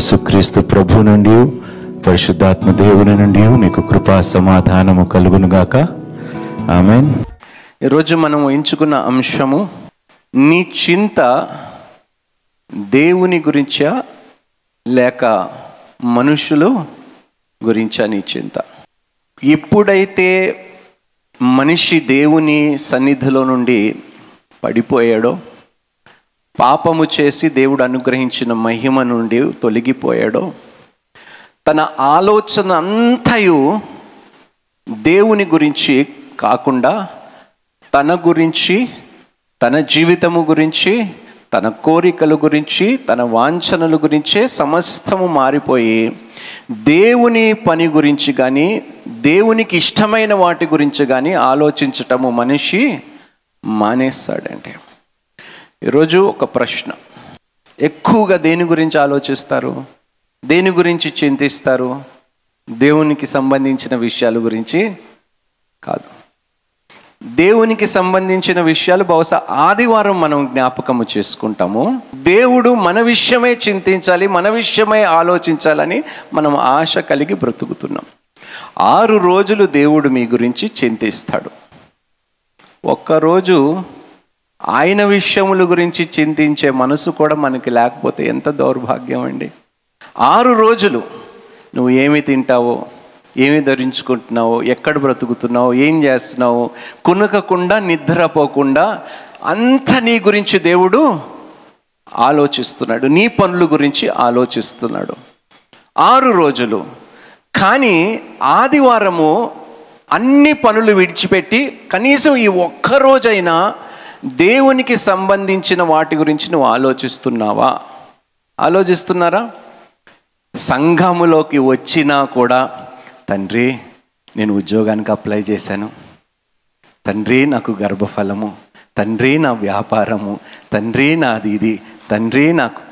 యేసుక్రీస్తు ప్రభు నుండి పరిశుద్ధాత్మ దేవుని నుండి మీకు కృపా సమాధానము కలుగునుగాక. ఆమెన్. ఈరోజు మనం ఎంచుకున్న అంశము నీ చింత దేవుని గురించా లేక మనుషులు గురించా నీ చింత? ఎప్పుడైతే మనిషి దేవుని సన్నిధిలో నుండి పడిపోయాడో పాపము చేసి దేవుడు అనుగ్రహించిన మహిమ నుండి తొలగిపోయాడో తన ఆలోచన అంతయు దేవుని గురించి కాకుండా తన గురించి తన జీవితము గురించి తన కోరికల గురించి తన వాంఛనల గురించే సమస్తము మారిపోయి దేవుని పని గురించి కానీ దేవునికి ఇష్టమైన వాటి గురించి కానీ ఆలోచించటము మనిషి మానేస్తాడంటే ఈరోజు ఒక ప్రశ్న. ఎక్కువగా దేని గురించి ఆలోచిస్తారు? దేని గురించి చింతిస్తారు? దేవునికి సంబంధించిన విషయాల గురించి కాదు. దేవునికి సంబంధించిన విషయాలు బహుశా ఆదివారం మనం జ్ఞాపకము చేసుకుంటాము. దేవుడు మన విషయమే చింతించాలి మన విషయమే ఆలోచించాలని మనం ఆశ కలిగి బ్రతుకుతున్నాం. ఆరు రోజులు దేవుడు మీ గురించి చింతిస్తాడు. ఒక్కరోజు ఆయన విషయముల గురించి చింతించే మనసు కూడా మనకి లేకపోతే ఎంత దౌర్భాగ్యం అండి. ఆరు రోజులు నువ్వు ఏమి తింటావో ఏమి ధరించుకుంటున్నావో ఎక్కడ బ్రతుకుతున్నావు ఏం చేస్తున్నావు కునకకుండా నిద్రపోకుండా అంత నీ గురించి దేవుడు ఆలోచిస్తున్నాడు. నీ పనుల గురించి ఆలోచిస్తున్నాడు. ఆరు రోజులు. కానీ ఆదివారము అన్ని పనులు విడిచిపెట్టి కనీసం ఈ ఒక్క రోజైనా దేవునికి సంబంధించిన వాటి గురించి నువ్వు ఆలోచిస్తున్నావా? ఆలోచిస్తున్నారా? సంఘములోకి వచ్చినా కూడా తండ్రి నేను ఉద్యోగానికి అప్లై చేశాను. తండ్రి నాకు గర్భఫలము. తండ్రి నా వ్యాపారము. తండ్రి నాది ఇది. తండ్రి నాకు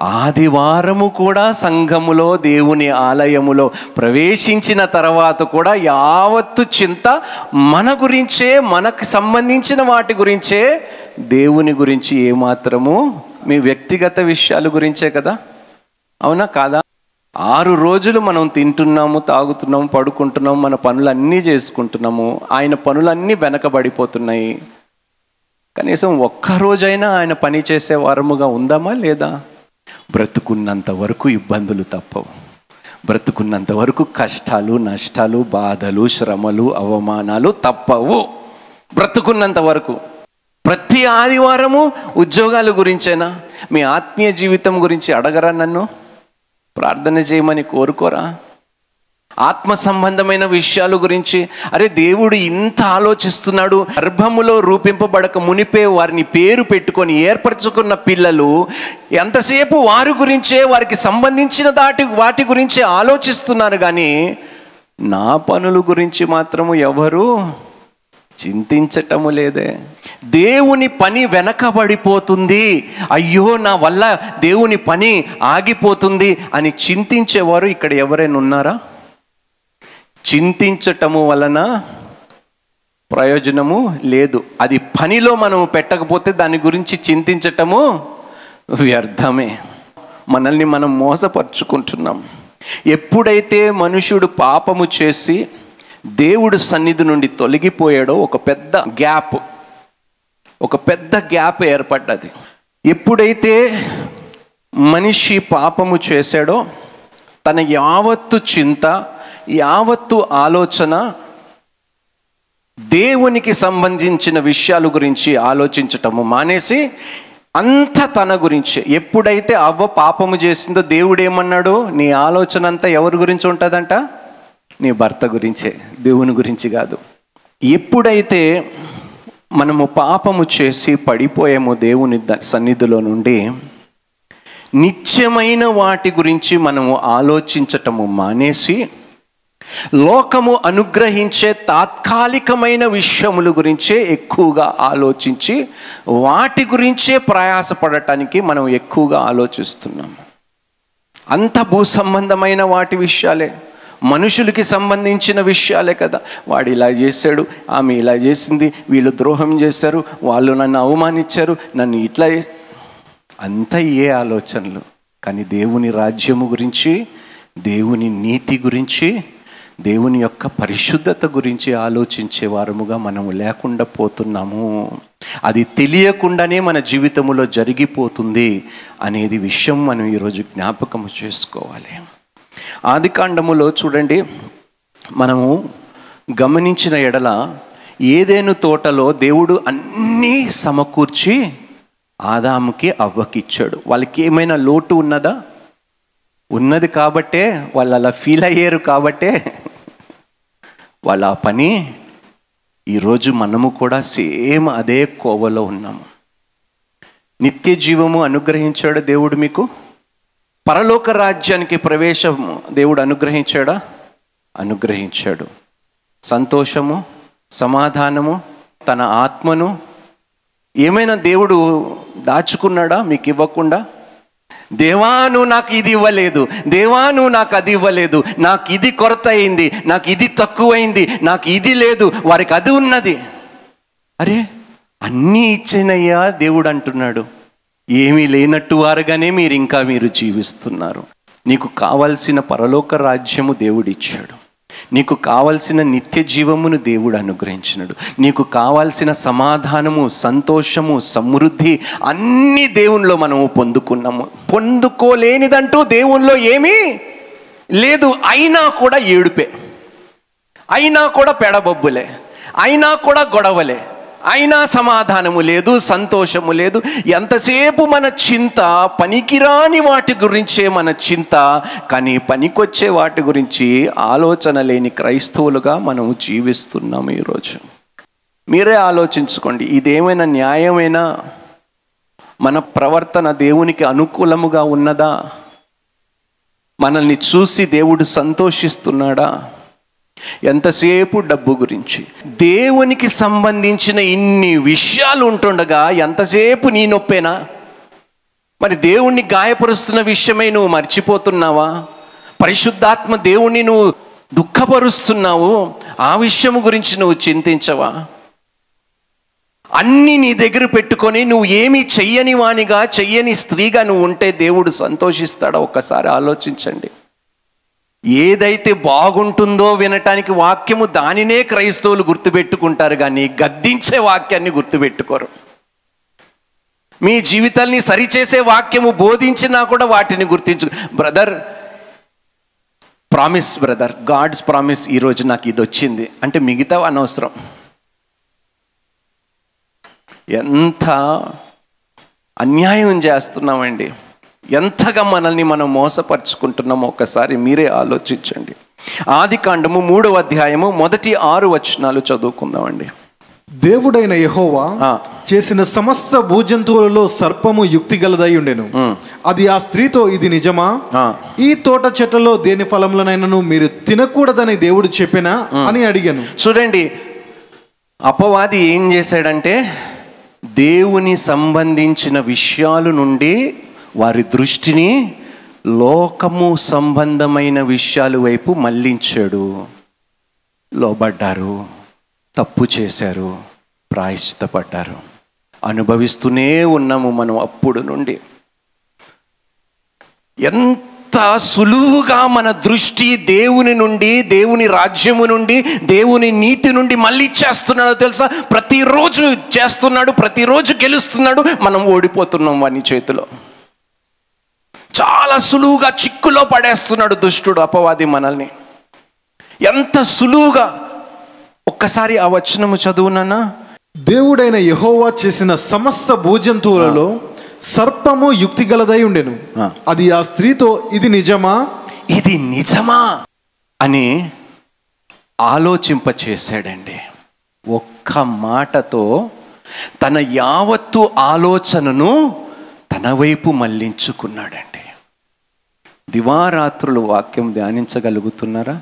ఆదివారము కూడా సంఘములో దేవుని ఆలయములో ప్రవేశించిన తర్వాత కూడా యావత్తు చింత మన గురించే మనకు సంబంధించిన వాటి గురించే దేవుని గురించి ఏమాత్రము మీ వ్యక్తిగత విషయాల గురించే కదా? అవునా కాదా? ఆరు రోజులు మనం తింటున్నాము తాగుతున్నాము పడుకుంటున్నాము మన పనులన్నీ చేసుకుంటున్నాము ఆయన పనులన్నీ వెనకబడిపోతున్నాయి. కనీసం ఒక్క రోజైనా ఆయన పని చేసే వారముగా ఉందామా లేదా? బ్రతుకున్నంత వరకు ఇబ్బందులు తప్పవు. బ్రతుకున్నంత వరకు కష్టాలు నష్టాలు బాధలు శ్రమలు అవమానాలు తప్పవు. బ్రతుకున్నంత వరకు. ప్రతి ఆదివారము ఉద్యోగాల గురించేనా? మీ ఆత్మీయ జీవితం గురించి అడగరా నన్ను? ప్రార్థన చేయమని కోరుకోరా? ఆత్మ సంబంధమైన విషయాల గురించి అరే దేవుడు ఇంత ఆలోచిస్తున్నాడు గర్భములో రూపింపబడక మునిపే వారిని పేరు పెట్టుకొని ఏర్పరచుకున్న పిల్లలు ఎంతసేపు వారి గురించే వారికి సంబంధించిన దాటి వాటి గురించే ఆలోచిస్తున్నారు కానీ నా పనుల గురించి మాత్రము ఎవరు చింతించటము లేదే. దేవుని పని వెనకబడిపోతుంది. అయ్యో నా వల్ల దేవుని పని ఆగిపోతుంది అని చింతించేవారు ఇక్కడ ఎవరైనా ఉన్నారా? చింతించటము వలన ప్రయోజనము లేదు. అది పనిలో మనం పెట్టకపోతే దాని గురించి చింతించటము వ్యర్థమే. మనల్ని మనం మోసపరుచుకుంటున్నాం. ఎప్పుడైతే మనుషుడు పాపము చేసి దేవుడు సన్నిధి నుండి తొలగిపోయాడో ఒక పెద్ద గ్యాప్ ఒక పెద్ద గ్యాప్ ఏర్పడ్డది. ఎప్పుడైతే మనిషి పాపము చేశాడో తన యావత్తు చింత యావత్తు ఆలోచన దేవునికి సంబంధించిన విషయాల గురించి ఆలోచించటము మానేసి అంత తన గురించి ఎప్పుడైతే అవ్వ పాపము చేసిందో దేవుడు ఏమన్నాడు నీ ఆలోచన అంతా ఎవరి గురించి ఉంటుందంట? నీ భర్త గురించే దేవుని గురించి కాదు. ఎప్పుడైతే మనము పాపము చేసి పడిపోయామో దేవుని ద- సన్నిధిలో నుండి నిత్యమైన వాటి గురించి మనము ఆలోచించటము మానేసి లోకము అనుగ్రహించే తాత్కాలికమైన విషయముల గురించే ఎక్కువగా ఆలోచించి వాటి గురించే ప్రయాసపడటానికి మనం ఎక్కువగా ఆలోచిస్తున్నాం అంత భూ సంబంధమైన వాటి విషయాలే మనుషులకి సంబంధించిన విషయాలే కదా. వాడు ఇలా చేశాడు ఆమె ఇలా చేసింది వీళ్ళు ద్రోహం చేశారు వాళ్ళు నన్ను అవమానించారు నన్ను ఇట్లా అంత ఏ ఆలోచనలు. కానీ దేవుని రాజ్యము గురించి దేవుని నీతి గురించి దేవుని యొక్క పరిశుద్ధత గురించి ఆలోచించే వారముగా మనము లేకుండా పోతున్నాము. అది తెలియకుండానే మన జీవితంలో జరిగిపోతుంది అనేది విషయం మనం ఈరోజు జ్ఞాపకం చేసుకోవాలి. ఆది కాండములో చూడండి మనము గమనించిన ఎడల ఏదేను తోటలో దేవుడు అన్నీ సమకూర్చి ఆదాముకి అవ్వకిచ్చాడు. వాళ్ళకి ఏమైనా లోటు ఉన్నదా? ఉన్నది కాబట్టే వాళ్ళు అలా ఫీల్ అయ్యారు కాబట్టే వాళ్ళ ఆ పని ఈరోజు మనము కూడా సేమ్ అదే కోవలో ఉన్నాము. నిత్య జీవము అనుగ్రహించాడు దేవుడు మీకు? పరలోక రాజ్యానికి ప్రవేశం దేవుడు అనుగ్రహించాడా? అనుగ్రహించాడు. సంతోషము సమాధానము తన ఆత్మను ఏమైనా దేవుడు దాచుకున్నాడా మీకు ఇవ్వకుండా? దేవా నువ్వు నాకు ఇది ఇవ్వలేదు దేవా నువ్వు నాకు అది ఇవ్వలేదు నాకు ఇది కొరత అయింది నాకు ఇది తక్కువైంది నాకు ఇది లేదు వారికి అది ఉన్నది. అరే అన్నీ ఇచ్చినయ్యా దేవుడు అంటున్నాడు. ఏమీ లేనట్టు వారుగానే మీరు ఇంకా మీరు జీవిస్తున్నారు. నీకు కావలసిన పరలోక రాజ్యము దేవుడిచ్చాడు. నీకు కావలసిన నిత్య జీవమును దేవుడు అనుగ్రహించినాడు. నీకు కావాల్సిన సమాధానము సంతోషము సమృద్ధి అన్ని దేవునిలో మనము పొందుకున్నాము. పొందుకోలేనిదంటూ దేవునిలో ఏమీ లేదు. అయినా కూడా ఏడుపే. అయినా కూడా పెడబొబ్బులే. అయినా కూడా గొడవలే. అయినా సమాధానము లేదు సంతోషము లేదు. ఎంతసేపు మన చింత పనికిరాని వాటి గురించే మన చింత కానీ పనికొచ్చే వాటి గురించి ఆలోచన లేని క్రైస్తవులుగా మనము జీవిస్తున్నాము ఈరోజు. మీరే ఆలోచించుకోండి ఇదేమైనా న్యాయమైనా? మన ప్రవర్తన దేవునికి అనుకూలముగా ఉన్నదా? మనల్ని చూసి దేవుడు సంతోషిస్తున్నాడా? ఎంతసేపు డబ్బు గురించి? దేవునికి సంబంధించిన ఇన్ని విషయాలు ఉంటుండగా ఎంతసేపు నీ నొప్పేనా? మరి దేవుణ్ణి గాయపరుస్తున్న విషయమై నువ్వు మర్చిపోతున్నావా? పరిశుద్ధాత్మ దేవుణ్ణి నువ్వు దుఃఖపరుస్తున్నావు? ఆ విషయం గురించి నువ్వు చింతించవా? అన్నీ నీ దగ్గర పెట్టుకొని నువ్వు ఏమీ చెయ్యని వానిగా చెయ్యని స్త్రీగా నువ్వు ఉంటే దేవుడు సంతోషిస్తాడా? ఒక్కసారి ఆలోచించండి. ఏదైతే బాగుంటుందో వినటానికి వాక్యము దానినే క్రైస్తవులు గుర్తుపెట్టుకుంటారు కానీ గద్దించే వాక్యాన్ని గుర్తుపెట్టుకోరు. మీ జీవితాల్ని సరిచేసే వాక్యము బోధించినా కూడా వాటిని గుర్తించు brother promise brother God's promise ఈరోజు నాకు ఇది వచ్చింది. అంటే మిగతా అనవసరం. ఎంత అన్యాయం చేస్తున్నామండి. ఎంతగా మనల్ని మనం మోసపరుచుకుంటున్నామో ఒకసారి మీరే ఆలోచించండి. ఆది కాండము మూడవ అధ్యాయము మొదటి ఆరు వచనాలు చదువుకుందామండి. దేవుడైన యెహోవా. చేసిన సమస్త భూజంతువులలో సర్పము యుక్తి గలదై ఉండెను అది ఆ స్త్రీతో ఇది నిజమా. ఈ తోట చెట్లలో దేని ఫలములనైనను మీరు తినకూడదని దేవుడు చెప్పినా అని అడిగాను. చూడండి అపవాది ఏం చేశాడంటే దేవుని సంబంధించిన విషయాల నుండి వారి దృష్టిని లోకము సంబంధమైన విషయాల వైపు మళ్ళించాడు లోబడ్డారు తప్పు చేశారు ప్రాయశ్చితపడ్డారు అనుభవిస్తూనే ఉన్నాము మనం అప్పుడు నుండి. ఎంత సులువుగా మన దృష్టి దేవుని నుండి దేవుని రాజ్యము నుండి దేవుని నీతి నుండి మళ్ళీ చేస్తున్నాడో తెలుసా? ప్రతిరోజు చేస్తున్నాడు ప్రతిరోజు గెలుస్తున్నాడు మనం ఓడిపోతున్నాం వాని చేతిలో. చాలా సులువుగా చిక్కులో పడేస్తున్నాడు దుష్టుడు అపవాది మనల్ని. ఎంత సులువుగా ఒక్కసారి ఆ వచనము చదువునన్నా? దేవుడైన యెహోవా చేసిన సమస్త భూజంతువులలో సర్పము యుక్తి గలదై ఉండెను. అది ఆ స్త్రీతో ఇది నిజమా? ఇది నిజమా? అని ఆలోచింపచేశాడండి. ఒక్క మాటతో తన యావత్తు ఆలోచనను తన వైపు మళ్ళించుకున్నాడండి. దివారాత్రులు వాక్యం ధ్యానించగలుగుతున్నారా?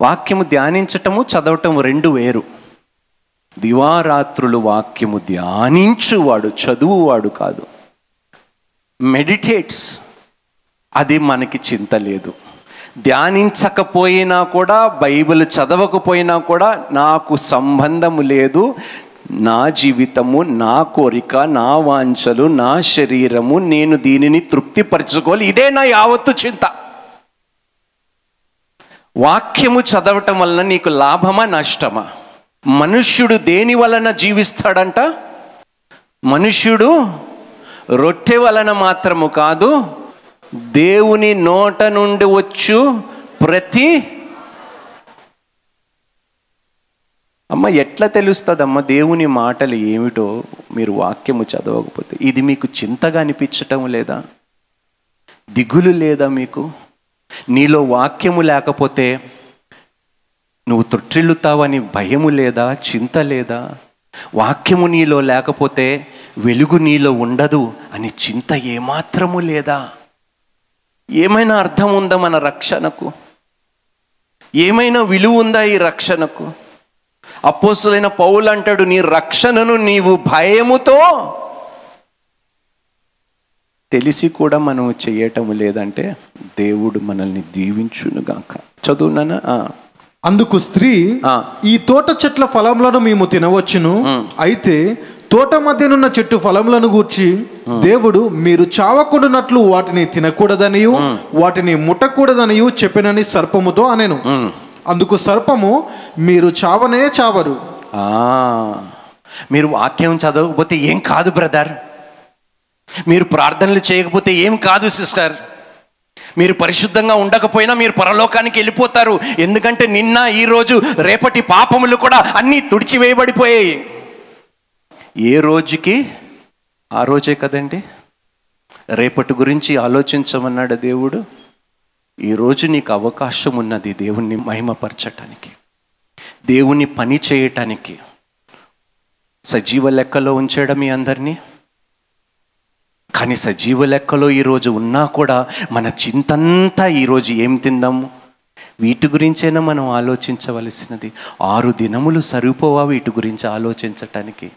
వాక్యము ధ్యానించటము చదవటము రెండు వేరు. దివారాత్రులు వాక్యము ధ్యానించువాడు చదువువాడు కాదు. మెడిటేట్స్ అది మనకి చింత లేదు. ధ్యానించకపోయినా కూడా బైబిల్ చదవకపోయినా కూడా నాకు సంబంధము లేదు. నా జీవితము నా కోరిక నా వాంఛలు నా శరీరము నేను దీనిని తృప్తిపరచుకోవాలి. ఇదే నా యావత్తు చింత. వాక్యము చదవటం వలన నీకు లాభమా నష్టమా? మనుష్యుడు దేని వలన జీవిస్తాడంట? మనుష్యుడు రొట్టె వలన మాత్రము కాదు దేవుని నోట నుండి వచ్చు ప్రతి అమ్మ ఎట్లా తెలుస్తుందమ్మ దేవుని మాటలు ఏమిటో మీరు వాక్యము చదవకపోతే? ఇది మీకు చింతగా అనిపించటం లేదా? దిగులు లేదా మీకు? నీలో వాక్యము లేకపోతే నువ్వు తొట్టిల్లుతావని భయము లేదా చింత లేదా? వాక్యము నీలో లేకపోతే వెలుగు నీలో ఉండదు అని చింత ఏమాత్రము లేదా? ఏమైనా అర్థం ఉందా మన రక్షణకు? ఏమైనా విలువ ఉందా ఈ రక్షణకు? అపోసులైన పౌలు అంటాడు నీ రక్షణను నీవు భయముతో తెలిసి కూడా మనం చేయటం లేదంటే దేవుడు మనల్ని దీవించునుగాక. చదువునానా ఆ. అందుకు స్త్రీ. ఈ తోట చెట్ల ఫలములను మేము తినవచ్చును. అయితే తోట మధ్యనున్న చెట్టు ఫలములను గూర్చి దేవుడు మీరు చావకుండానట్లు వాటిని తినకూడదనియు వాటిని ముట్టకూడదనియు చెప్పినని సర్పముతో అనెను. అందుకు సర్పము మీరు చావనే చావరు. మీరు వాక్యం చదవకపోతే ఏం కాదు బ్రదర్. మీరు ప్రార్థనలు చేయకపోతే ఏం కాదు సిస్టర్. మీరు పరిశుద్ధంగా ఉండకపోయినా మీరు పరలోకానికి వెళ్ళిపోతారు. ఎందుకంటే నిన్న ఈరోజు రేపటి పాపములు కూడా అన్నీ తుడిచివేయబడిపోయాయి. ఏ రోజుకి? ఆ రోజే కదండి. రేపటి గురించి ఆలోచించమన్నాడు దేవుడు. ఈరోజు నీకు అవకాశం ఉన్నది దేవుణ్ణి మహిమపరచటానికి దేవుని పని చేయటానికి. సజీవ లెక్కలో ఉంచాడా మీ అందరినీ? కానీ సజీవ లెక్కలో ఈరోజు ఉన్నా కూడా మన చింతంతా ఈరోజు ఏం తిందాము? వీటి గురించైనా మనం ఆలోచించవలసినది ఆరు దినములు సరిపోవా వీటి గురించి ఆలోచించటానికి?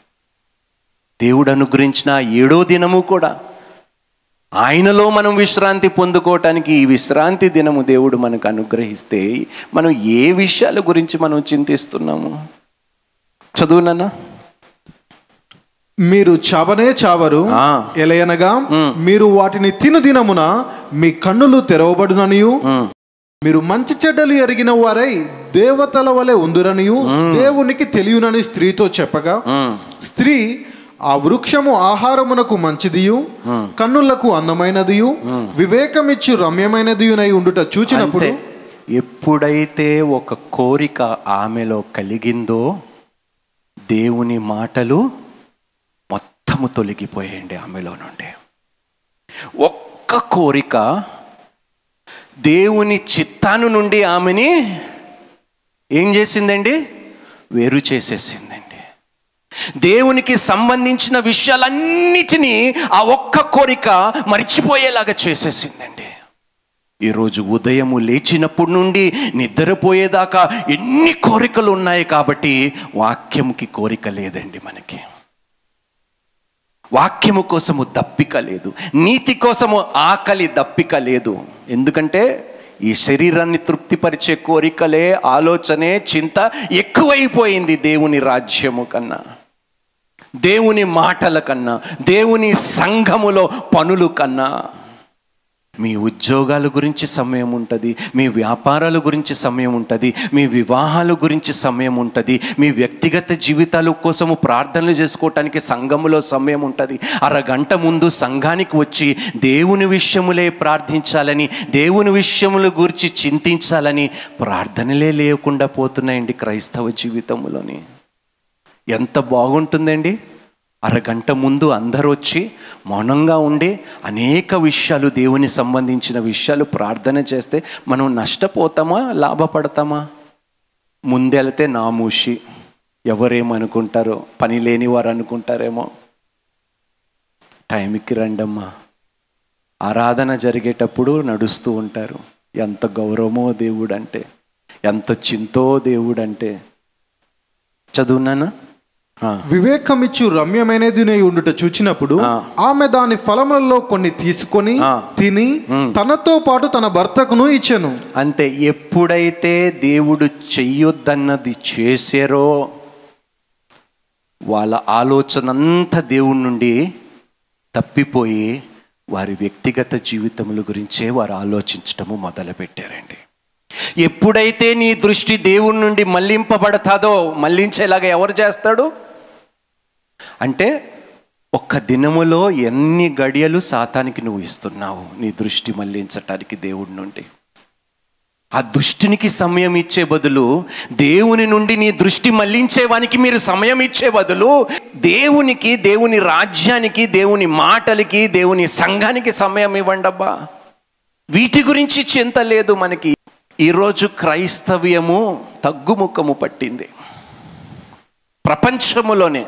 దేవుడు అనుగ్రహించిన ఏడో దినము కూడా ఆయనలో మనం విశ్రాంతి పొందుకోవటానికి ఈ విశ్రాంతి దినము దేవుడు మనకు అనుగ్రహిస్తే మనం ఏ విషయాల గురించి మనం చింతిస్తున్నాము? చదువునన్నా మీరు చావనే చావరు. ఎలయనగా మీరు వాటిని తిను దినమున మీ కన్నులు తెరవబడుననియు మీరు మంచి చెడ్డలు ఎరిగిన వారై దేవతల వలె ఉందురనియు దేవునికి తెలియనని స్త్రీతో చెప్పగా స్త్రీ ఆ వృక్షము ఆహారమునకు మంచిదియు కన్నులకు అందమైనదియు వివేకమిచ్చు రమ్యమైనదియునై ఉండుట చూచినప్పుడు ఎప్పుడైతే ఒక కోరిక ఆమెలో కలిగిందో దేవుని మాటలు మొత్తము తొలగిపోయాయండి ఆమెలో నుండి. ఒక్క కోరిక దేవుని చిత్తాను నుండి ఆమెని ఏం చేసిందండి? వేరు చేసేసిందండి దేవునికి సంబంధించిన విషయాలన్నిటినీ ఆ ఒక్క కోరిక మర్చిపోయేలాగా చేసేసిందండి. ఈరోజు ఉదయము లేచినప్పటి నుండి నిద్రపోయేదాకా ఎన్ని కోరికలు ఉన్నాయి కాబట్టి వాక్యముకి కోరిక లేదండి మనకి. వాక్యము కోసము దప్పిక లేదు. నీతి కోసము ఆకలి దప్పిక లేదు. ఎందుకంటే ఈ శరీరాన్ని తృప్తిపరిచే కోరికలే ఆలోచనే చింత ఎక్కువైపోయింది దేవుని రాజ్యము కన్నా. దేవుని మాటల కన్నా దేవుని సంఘములో పనులు కన్నా మీ ఉద్యోగాల గురించి సమయం ఉంటుంది మీ వ్యాపారాల గురించి సమయం ఉంటుంది మీ వివాహాల గురించి సమయం ఉంటుంది మీ వ్యక్తిగత జీవితాల కోసము ప్రార్థనలు చేసుకోవటానికి సంఘములో సమయం ఉంటుంది. అరగంట ముందు సంఘానికి వచ్చి దేవుని విషయములే ప్రార్థించాలని దేవుని విషయముల గురించి చింతించాలని ప్రార్థనలే లేకుండా పోతున్నాయండి క్రైస్తవ జీవితంలోని ఎంత బాగుంటుందండి? అరగంట ముందు అందరూ వచ్చి మౌనంగా ఉండి అనేక విషయాలు దేవుని సంబంధించిన విషయాలు ప్రార్థన చేస్తే మనం నష్టపోతామా? లాభపడతామా? ముందెళ్తే నామూషి. ఎవరేమనుకుంటారో పని లేని వారు అనుకుంటారేమో టైంకి రండమ్మా. ఆరాధన జరిగేటప్పుడు నడుస్తూ ఉంటారు. ఎంత గౌరవమో దేవుడు అంటే ఎంత చింతో దేవుడు అంటే చదువునానా ఆ. వివేకమిచ్చు రమ్యమైనది ఉండుట చూచినప్పుడు. ఆమె దాని ఫలములలో కొన్ని తీసుకొని. తిని తనతో పాటు తన భర్తకును ఇచ్చెను అంతే ఎప్పుడైతే దేవుడు చెయ్యొద్దన్నది చేశారో వాళ్ళ ఆలోచన అంతా దేవుడి నుండి తప్పిపోయి వారి వ్యక్తిగత జీవితముల గురించే వారు ఆలోచించటము మొదలుపెట్టారండి ఎప్పుడైతే నీ దృష్టి దేవుడి నుండి మళ్ళింపబడతాదో మళ్ళించేలాగా ఎవరు చేస్తాడు అంటే ఒక్క దినములో ఎన్ని గడియలు సాతానికి నువ్వు ఇస్తున్నావు నీ దృష్టి మళ్ళించటానికి దేవుడి నుండి? ఆ దృష్టినికి సమయం ఇచ్చే బదులు దేవుని నుండి నీ దృష్టి మళ్ళించేవానికి మీరు సమయం ఇచ్చే బదులు దేవునికి దేవుని రాజ్యానికి దేవుని మాటలకి దేవుని సంఘానికి సమయం ఇవ్వండబ్బా వీటి గురించి చింత లేదు మనకి. ఈరోజు క్రైస్తవ్యము తగ్గుముఖము పట్టింది. ప్రపంచములోనే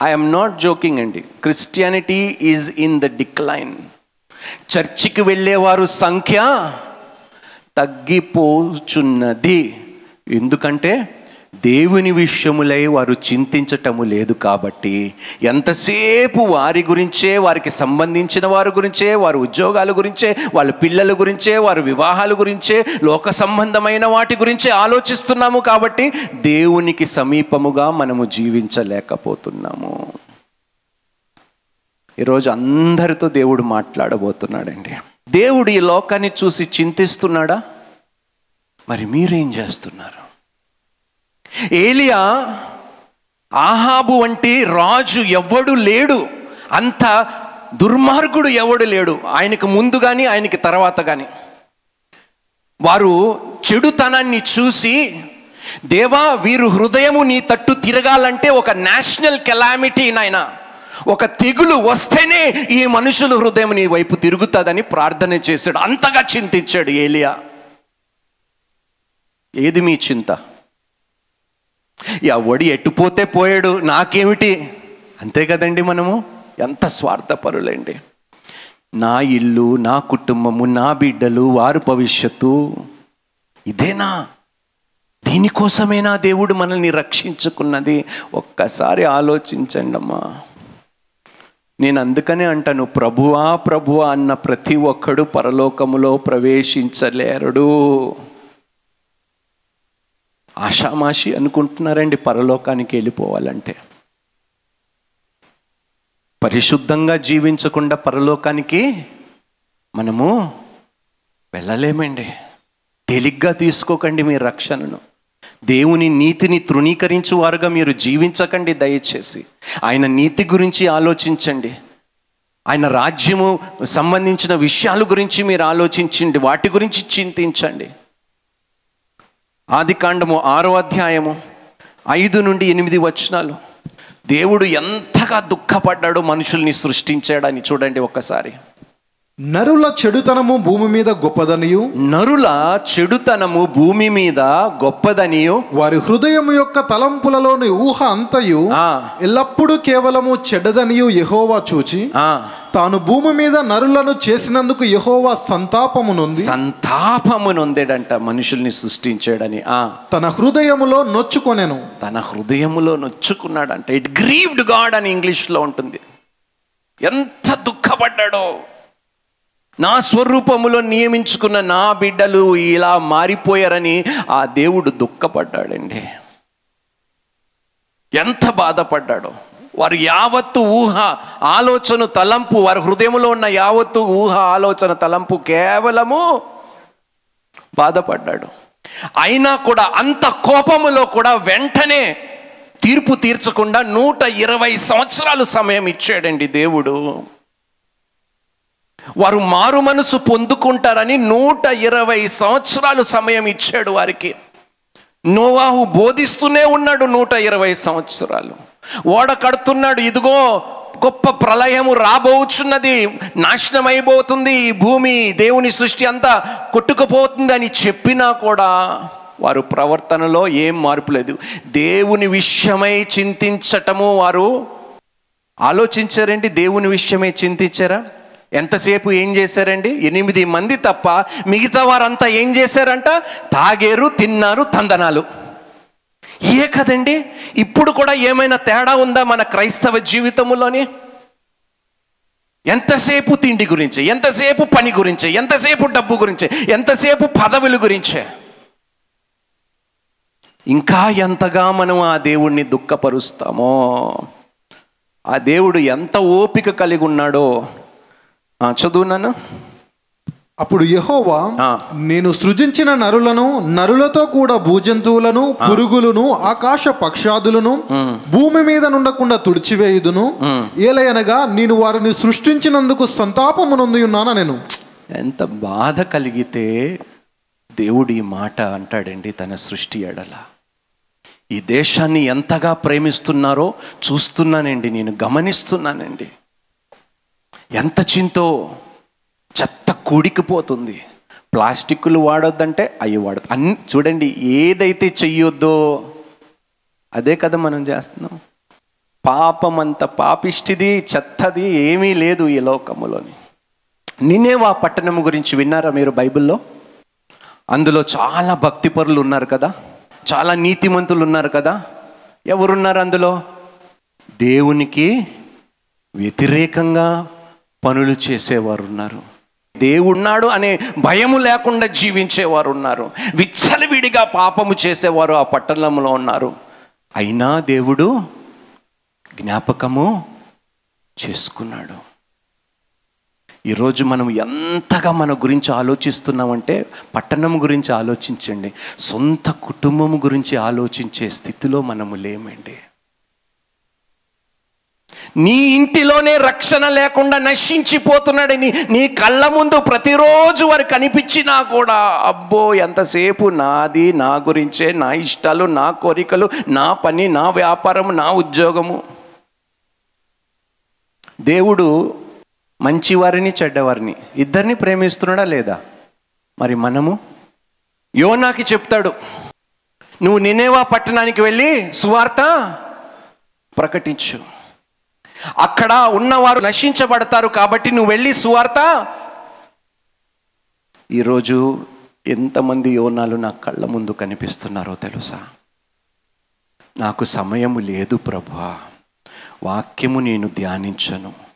ఐఎమ్ నాట్ జోకింగ్ అండి Christianity is in the decline చర్చికి వెళ్ళేవారు సంఖ్య తగ్గిపోచున్నది ఎందుకంటే దేవుని విషయములై వారు చింతించటము లేదు కాబట్టి ఎంతసేపు వారి గురించే వారికి సంబంధించిన వారి గురించే వారి ఉద్యోగాల గురించే వాళ్ళ పిల్లల గురించే వారి వివాహాల గురించే లోక సంబంధమైన వాటి గురించే ఆలోచిస్తున్నాము కాబట్టి దేవునికి సమీపముగా మనము జీవించలేకపోతున్నాము. ఈరోజు అందరితో దేవుడు మాట్లాడబోతున్నాడండి. దేవుడు ఈ లోకాన్ని చూసి చింతిస్తున్నాడా? మరి మీరేం చేస్తున్నారు? ఏలియా ఆహాబు వంటి రాజు ఎవడు లేడు. అంత దుర్మార్గుడు ఎవడు లేడు. ఆయనకు ముందు కానీ ఆయనకి తర్వాత కానీ వారు చెడుతనాన్ని చూసి దేవా వీరు హృదయము నీ తట్టు తిరగాలంటే ఒక నేషనల్ కెలామిటీ నాయన. ఒక తెగులు వస్తేనే ఈ మనుషుల హృదయం నీ వైపు తిరుగుతుందని ప్రార్థన చేశాడు. అంతగా చింతించాడు ఏలియా. ఏది మీ చింత? ఎవడు ఎట్టుపోతే పోయాడు నాకేమిటి? అంతే కదండి మనము? ఎంత స్వార్థపరులండి. నా ఇల్లు నా కుటుంబము నా బిడ్డలు వారి భవిష్యత్తు ఇదేనా? దీనికోసమేనా దేవుడు మనల్ని రక్షించుకున్నది? ఒక్కసారి ఆలోచించండి అమ్మా నేను అందుకనే అంటాను ప్రభువా ప్రభువా అన్న ప్రతి ఒక్కడు పరలోకములో ప్రవేశించలేరడు. ఆషామాషి అనుకుంటున్నారండి పరలోకానికి వెళ్ళిపోవాలంటే. పరిశుద్ధంగా జీవించకుండా పరలోకానికి మనము వెళ్ళలేమండి. తేలిగ్గా తీసుకోకండి మీ రక్షణను. దేవుని నీతిని తృణీకరించువారుగా మీరు జీవించకండి దయచేసి. ఆయన నీతి గురించి ఆలోచించండి. ఆయన రాజ్యము సంబంధించిన విషయాల గురించి మీరు ఆలోచించండి. వాటి గురించి చింతించండి. ఆది కాండము ఆరో అధ్యాయము ఐదు నుండి ఎనిమిది వచనాలు. దేవుడు ఎంతగా దుఃఖపడ్డాడో మనుషుల్ని సృష్టించాడని చూడండి ఒక్కసారి. నరుల చెడుతనము భూమి మీద గొప్పదనియు? నరుల చెడుతనము భూమి మీద గొప్పదనియు? వారి హృదయము యొక్క తలంపులలోని ఊహ అంతయు. ఎల్లప్పుడూ కేవలము చెడ్డదనియు యెహోవా చూచి ఆ, తాను భూమి మీద నరులను చేసినందుకు యెహోవా సంతాపము నొంది. సంతాపము నొందేడంట మనుషుల్ని సృష్టించాడని. ఆ. తన హృదయములో నొచ్చుకొనెను. తన హృదయములో నొచ్చుకున్నాడంట. ఇట్ గ్రీవ్డ్ గాడ్ అని ఇంగ్లీష్లో ఉంటుంది. ఎంత దుఃఖపడ్డాడో. నా స్వరూపములో నియమించుకున్న నా బిడ్డలు ఇలా మారిపోయారని ఆ దేవుడు దుఃఖపడ్డాడండి. ఎంత బాధపడ్డాడో. వారు యావత్తు ఊహ ఆలోచన తలంపు వారి హృదయంలో ఉన్న యావత్తు ఊహ ఆలోచన తలంపు కేవలము బాధపడ్డాడు. అయినా కూడా అంత కోపములో కూడా వెంటనే తీర్పు తీర్చకుండా నూట ఇరవై సంవత్సరాలు సమయం ఇచ్చాడండి దేవుడు. వారు మారు మనసు పొందుకుంటారని నూట ఇరవై సంవత్సరాలు సమయం ఇచ్చాడు వారికి. నోవాహు బోధిస్తూనే ఉన్నాడు నూట ఇరవై సంవత్సరాలు. ఓడ కడుతున్నాడు ఇదిగో గొప్ప ప్రళయము రాబోచున్నది నాశనం అయిపోతుంది ఈ భూమి దేవుని సృష్టి అంతా కొట్టుకుపోతుంది అని చెప్పినా కూడా వారు ప్రవర్తనలో ఏం మార్పు లేదు. దేవుని విషయమై చింతించటము వారు ఆలోచించారండి దేవుని విషయమై చింతించారా? ఎంతసేపు ఏం చేశారండి? ఎనిమిది మంది తప్ప మిగతా వారంతా ఏం చేశారంట? తాగేరు తిన్నారు తందనాలు. ఏ కదండి? ఇప్పుడు కూడా ఏమైనా తేడా ఉందా మన క్రైస్తవ జీవితంలోని ఎంతసేపు తిండి గురించి? ఎంతసేపు పని గురించి? ఎంతసేపు డబ్బు గురించి? ఎంతసేపు పదవుల గురించే? ఇంకా ఎంతగా మనం ఆ దేవుణ్ణి దుఃఖపరుస్తామో? ఆ దేవుడు ఎంత ఓపిక కలిగి ఉన్నాడో? ఆ, చదువునాను అప్పుడు యెహోవా. నేను సృజించిన నరులను నరులతో కూడా భూజంతువులను పురుగులను ఆకాశ పక్షాదులను భూమి మీద నుండకుండా తుడిచివేయుదును. ఏలయనగా నేను వారిని సృష్టించినందుకు సంతాపమునందు ఉన్నాను నేను? ఎంత బాధ కలిగితే దేవుడు ఈ మాట అంటాడండి తన సృష్టి ఎడల. ఈ దేశాన్ని ఎంతగా ప్రేమిస్తున్నారో చూస్తున్నానండి నేను గమనిస్తున్నానండి. ఎంత చింతో చెత్త కూడికిపోతుంది. ప్లాస్టిక్లు వాడొద్దంటే అవి వాడద్దు. అన్ని చూడండి ఏదైతే చెయ్యొద్దో అదే కదా మనం చేస్తున్నాం. పాపమంత పాపిష్టిది చెత్తది ఏమీ లేదు ఈ లోకములోని. నినేవా పట్టణం గురించి విన్నారా మీరు బైబిల్లో? అందులో చాలా భక్తిపరులు ఉన్నారు కదా. చాలా నీతిమంతులు ఉన్నారు కదా. ఎవరున్నారు అందులో? దేవునికి వ్యతిరేకంగా పనులు చేసేవారు ఉన్నారు దేవుడున్నాడు అనే భయము లేకుండా జీవించేవారు ఉన్నారు విచ్చలవిడిగా పాపము చేసేవారు ఆ పట్టణంలో ఉన్నారు. అయినా దేవుడు జ్ఞాపకము చేసుకున్నాడు. ఈరోజు మనం ఎంతగా మన గురించి ఆలోచిస్తున్నామంటే పట్టణం గురించి ఆలోచించండి. సొంత కుటుంబం గురించి ఆలోచించే స్థితిలో మనము లేమండి. నీ ఇంటిలోనే రక్షణ లేకుండా నశించిపోతున్నాడని నీ కళ్ళ ముందు ప్రతిరోజు వారు కనిపించినా కూడా అబ్బో ఎంతసేపు నాది నా గురించే నా ఇష్టాలు నా కోరికలు నా పని నా వ్యాపారం నా ఉద్యోగము. దేవుడు మంచివారిని చెడ్డవారిని ఇద్దరిని ప్రేమిస్తున్నాడా లేదా? మరి మనము? యోనాకి చెప్తాడు నువ్వు నినేవా పట్టణానికి వెళ్ళి సువార్త ప్రకటించు. అక్కడ ఉన్నవారు నశించబడతారు కాబట్టి నువ్వు వెళ్ళి సువార్త. ఈరోజు ఎంతమంది యోనాలు నా కళ్ళ ముందు కనిపిస్తున్నారో తెలుసా? నాకు సమయము లేదు ప్రభా. వాక్యము నేను ధ్యానించను.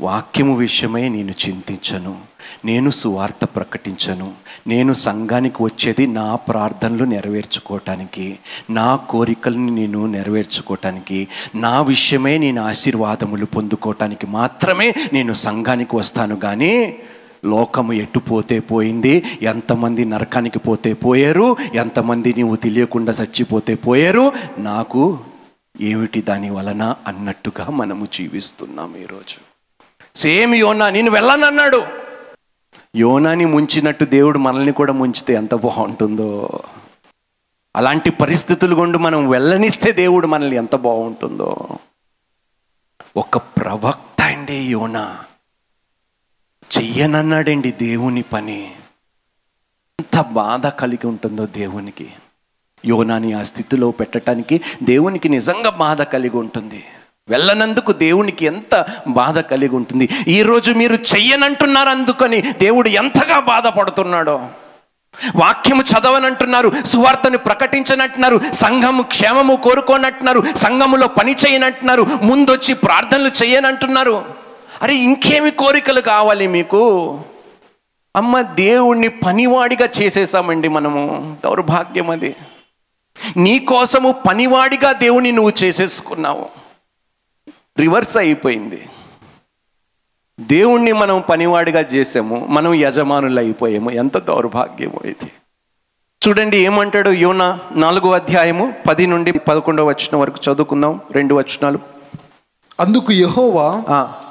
వాక్యము విషయమై నేను చింతించను. నేను సువార్త ప్రకటించను. నేను సంఘానికి వచ్చేది నా ప్రార్థనలు నెరవేర్చుకోవటానికి నా కోరికల్ని నేను నెరవేర్చుకోవటానికి నా విషయమే నేను ఆశీర్వాదములు పొందుకోవటానికి మాత్రమే నేను సంఘానికి వస్తాను. కానీ లోకము ఎట్టుపోతే పోతే పోయింది ఎంతమంది నరకానికి పోతే పోయారు ఎంతమంది నీవు తెలియకుండా చచ్చిపోతే పోయారు నాకు ఏమిటి దాని వలన అన్నట్టుగా మనము జీవిస్తున్నాం ఈరోజు. సేమ్ యోనా నేను వెళ్ళనన్నాడు. యోనాని ముంచినట్టు దేవుడు మనల్ని కూడా ముంచితే ఎంత బాగుంటుందో. అలాంటి పరిస్థితులు గుండా మనం వెళ్ళనిస్తే దేవుడు మనల్ని ఎంత బాగుంటుందో. ఒక ప్రవక్త అండి యోనా. చెయ్యనన్నాడండి దేవుని పని. ఎంత బాధ కలిగి ఉంటుందో దేవునికి. యోనాని ఆ స్థితిలో పెట్టడానికి దేవునికి నిజంగా బాధ కలిగి ఉంటుంది. వెళ్ళనందుకు దేవునికి ఎంత బాధ కలిగి ఉంటుంది. ఈరోజు మీరు చెయ్యనంటున్నారు అందుకని దేవుడు ఎంతగా బాధపడుతున్నాడో. వాక్యము చదవనంటున్నారు సువార్తను ప్రకటించనంటున్నారు సంఘము క్షేమము కోరుకోనంటున్నారు సంఘములో పని చేయనంటున్నారు ముందొచ్చి ప్రార్థనలు చేయనంటున్నారు అరే ఇంకేమి కోరికలు కావాలి మీకు? అమ్మ దేవుణ్ణి పనివాడిగా చేసేసామండి మనము. దౌర్భాగ్యం అది. నీ కోసము పనివాడిగా దేవుని నువ్వు చేసేసుకున్నావు. రివర్స్ అయిపోయింది. దేవుణ్ణి మనం పనివాడిగా చేసాము మనం యజమానులు అయిపోయాము ఎంత దౌర్భాగ్యమో ఇది. చూడండి ఏమంటాడు యోనా నాలుగో అధ్యాయము పది నుండి పదకొండవ వచనం వరకు చదువుకుందాం. రెండు వచనాలు. అందుకు యెహోవా.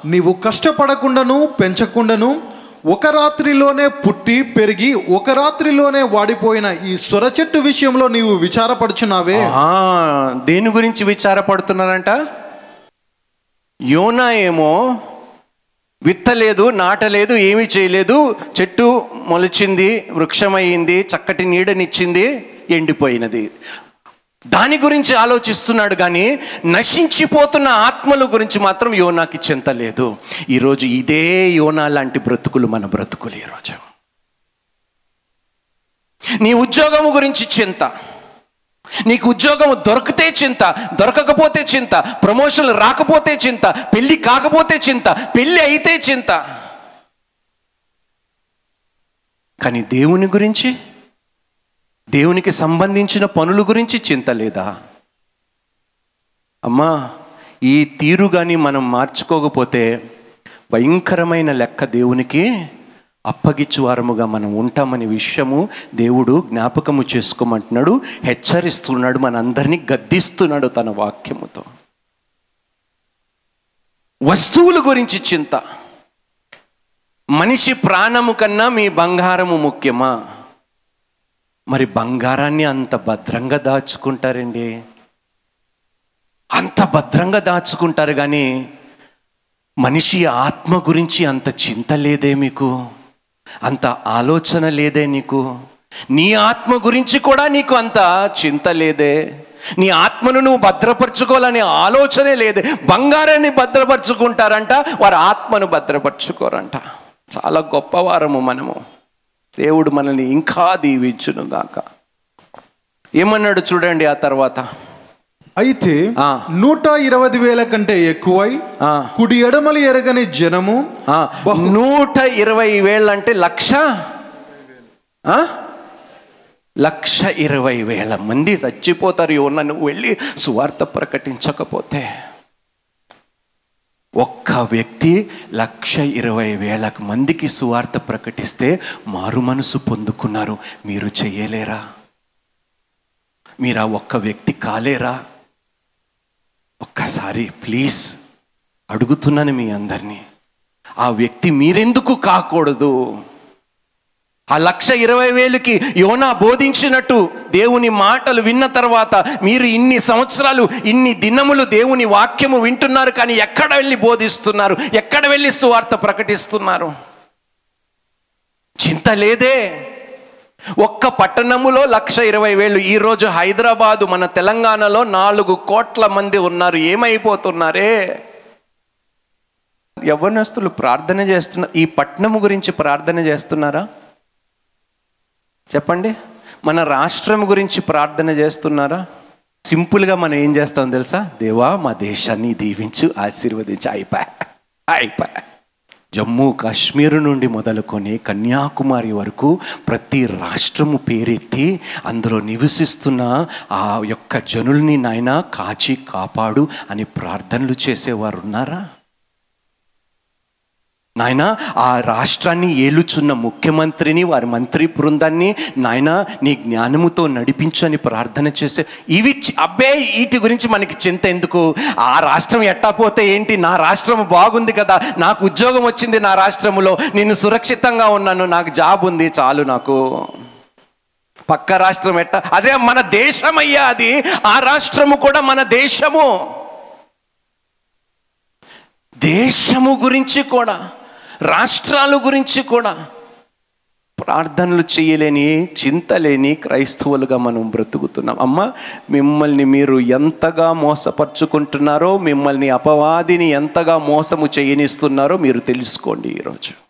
నీవు కష్టపడకుండాను పెంచకుండాను ఒక రాత్రిలోనే పుట్టి పెరిగి ఒక రాత్రిలోనే వాడిపోయిన ఈ సొర చెట్టు విషయంలో నీవు విచారపడుచున్నావే. దేని గురించి విచారపడుతున్నారంట? యోనా ఏమో విత్తలేదు నాటలేదు ఏమీ చేయలేదు. చెట్టు మొలిచింది వృక్షమయ్యింది చక్కటి నీడనిచ్చింది ఎండిపోయినది. దాని గురించి ఆలోచిస్తున్నాడు కానీ నశించిపోతున్న ఆత్మల గురించి మాత్రం యోనాకి చింత లేదు. ఈరోజు ఇదే యోనా లాంటి బ్రతుకులు మన బ్రతుకులు ఈరోజు. నీ ఉద్యోగము గురించి చింత. నీకు ఉద్యోగం దొరికితే చింత దొరకకపోతే చింత ప్రమోషన్లు రాకపోతే చింత పెళ్ళి కాకపోతే చింత పెళ్ళి అయితే చింత. కానీ దేవుని గురించి దేవునికి సంబంధించిన పనుల గురించి చింత లేదా? అమ్మా ఈ తీరు కానీ మనం మార్చుకోకపోతే భయంకరమైన లెక్క దేవునికి అప్పగిచ్చువారముగా మనం ఉంటామనే విషయము దేవుడు జ్ఞాపకము చేసుకోమంటున్నాడు హెచ్చరిస్తున్నాడు మనందరినీ గద్దిస్తున్నాడు తన వాక్యముతో. వస్తువుల గురించి చింత. మనిషి ప్రాణము కన్నా మీ బంగారము ముఖ్యమా? మరి బంగారాన్ని అంత భద్రంగా దాచుకుంటారండి. అంత భద్రంగా దాచుకుంటారు కానీ మనిషి ఆత్మ గురించి అంత చింత లేదే మీకు? అంత ఆలోచన లేదే నీకు? నీ ఆత్మ గురించి కూడా నీకు అంత చింత లేదే? నీ ఆత్మను నువ్వు భద్రపరచుకోవాలనే ఆలోచనే లేదే? బంగారాన్ని భద్రపరచుకుంటారంట వారి ఆత్మను భద్రపరచుకోరంట. చాలా గొప్పవారము మనము. దేవుడు మనల్ని ఇంకా దీవించును గాక ఏమన్నాడు చూడండి ఆ తర్వాత? అయితే. నూట ఇరవై వేల కంటే ఎక్కువై. కుడి ఎడమలు ఎరగని జనము నూట ఇరవై వేలు అంటే లక్ష ఆ? లక్ష ఇరవై వేల మంది చచ్చిపోతారు యోన నువ్వు వెళ్ళి సువార్త ప్రకటించకపోతే ఒక్క వ్యక్తి లక్ష ఇరవై వేల మందికి సువార్త ప్రకటిస్తే మారు మనసు పొందుకున్నారు మీరు చెయ్యలేరా మీరు ఆ ఒక్క వ్యక్తి కాలేరా ఒక్కసారి ప్లీజ్ అడుగుతున్నాను మీ అందరినీ. ఆ వ్యక్తి మీరెందుకు కాకూడదు? ఆ లక్ష ఇరవై వేలకి యోనా బోధించినట్టు దేవుని మాటలు విన్న తర్వాత మీరు ఇన్ని సంవత్సరాలు ఇన్ని దినములు దేవుని వాక్యము వింటున్నారు కానీ ఎక్కడ వెళ్ళి బోధిస్తున్నారు? ఎక్కడ వెళ్ళి సువార్త ప్రకటిస్తున్నారు? చింత లేదే? ఒక్క పట్టణములో లక్ష ఇరవై వేలు. ఈరోజు హైదరాబాదు మన తెలంగాణలో నాలుగు కోట్ల మంది ఉన్నారు. ఏమైపోతున్నారే? యవ్వనస్తులు ప్రార్థన చేస్తున్న ఈ పట్టణము గురించి ప్రార్థన చేస్తున్నారా? చెప్పండి. మన రాష్ట్రం గురించి ప్రార్థన చేస్తున్నారా? సింపుల్గా మనం ఏం చేస్తాం తెలుసా? దేవా మా దేశాన్ని దీవించు ఆశీర్వదించు. అయిపోయా. అయిపోయా. జమ్మూ కాశ్మీర్ నుండి మొదలుకొని కన్యాకుమారి వరకు ప్రతి రాష్ట్రము పేరెత్తి అందులో నివసిస్తున్న ఆ యొక్క జనుల్ని నాయన కాచి కాపాడు అని ప్రార్థనలు చేసేవారు ఉన్నారా నాయన ఆ రాష్ట్రాన్ని ఏలుచున్న ముఖ్యమంత్రిని వారి మంత్రి బృందాన్ని నాయన నీ జ్ఞానముతో నడిపించని ప్రార్థన చేసే ఇవి చి- అబ్బే వీటి గురించి మనకి చింత ఎందుకు? ఆ రాష్ట్రం ఎట్టా పోతే ఏంటి? నా రాష్ట్రం బాగుంది కదా నాకు ఉద్యోగం వచ్చింది నా రాష్ట్రంలో నేను సురక్షితంగా ఉన్నాను నాకు జాబ్ ఉంది చాలు నాకు. పక్క రాష్ట్రం ఎట్ట? అదే మన దేశం అయ్యా అది ఆ రాష్ట్రము కూడా మన దేశము. దేశము గురించి కూడా రాష్ట్రాల గురించి కూడా ప్రార్థనలు చేయలేని చింత లేని క్రైస్తవులుగా మనం బ్రతుకుతున్నాం. అమ్మ మిమ్మల్ని మీరు ఎంతగా మోసపరుచుకుంటున్నారో మిమ్మల్ని అపవాదిని ఎంతగా మోసము చేయనిస్తున్నారో మీరు తెలుసుకోండి ఈరోజు.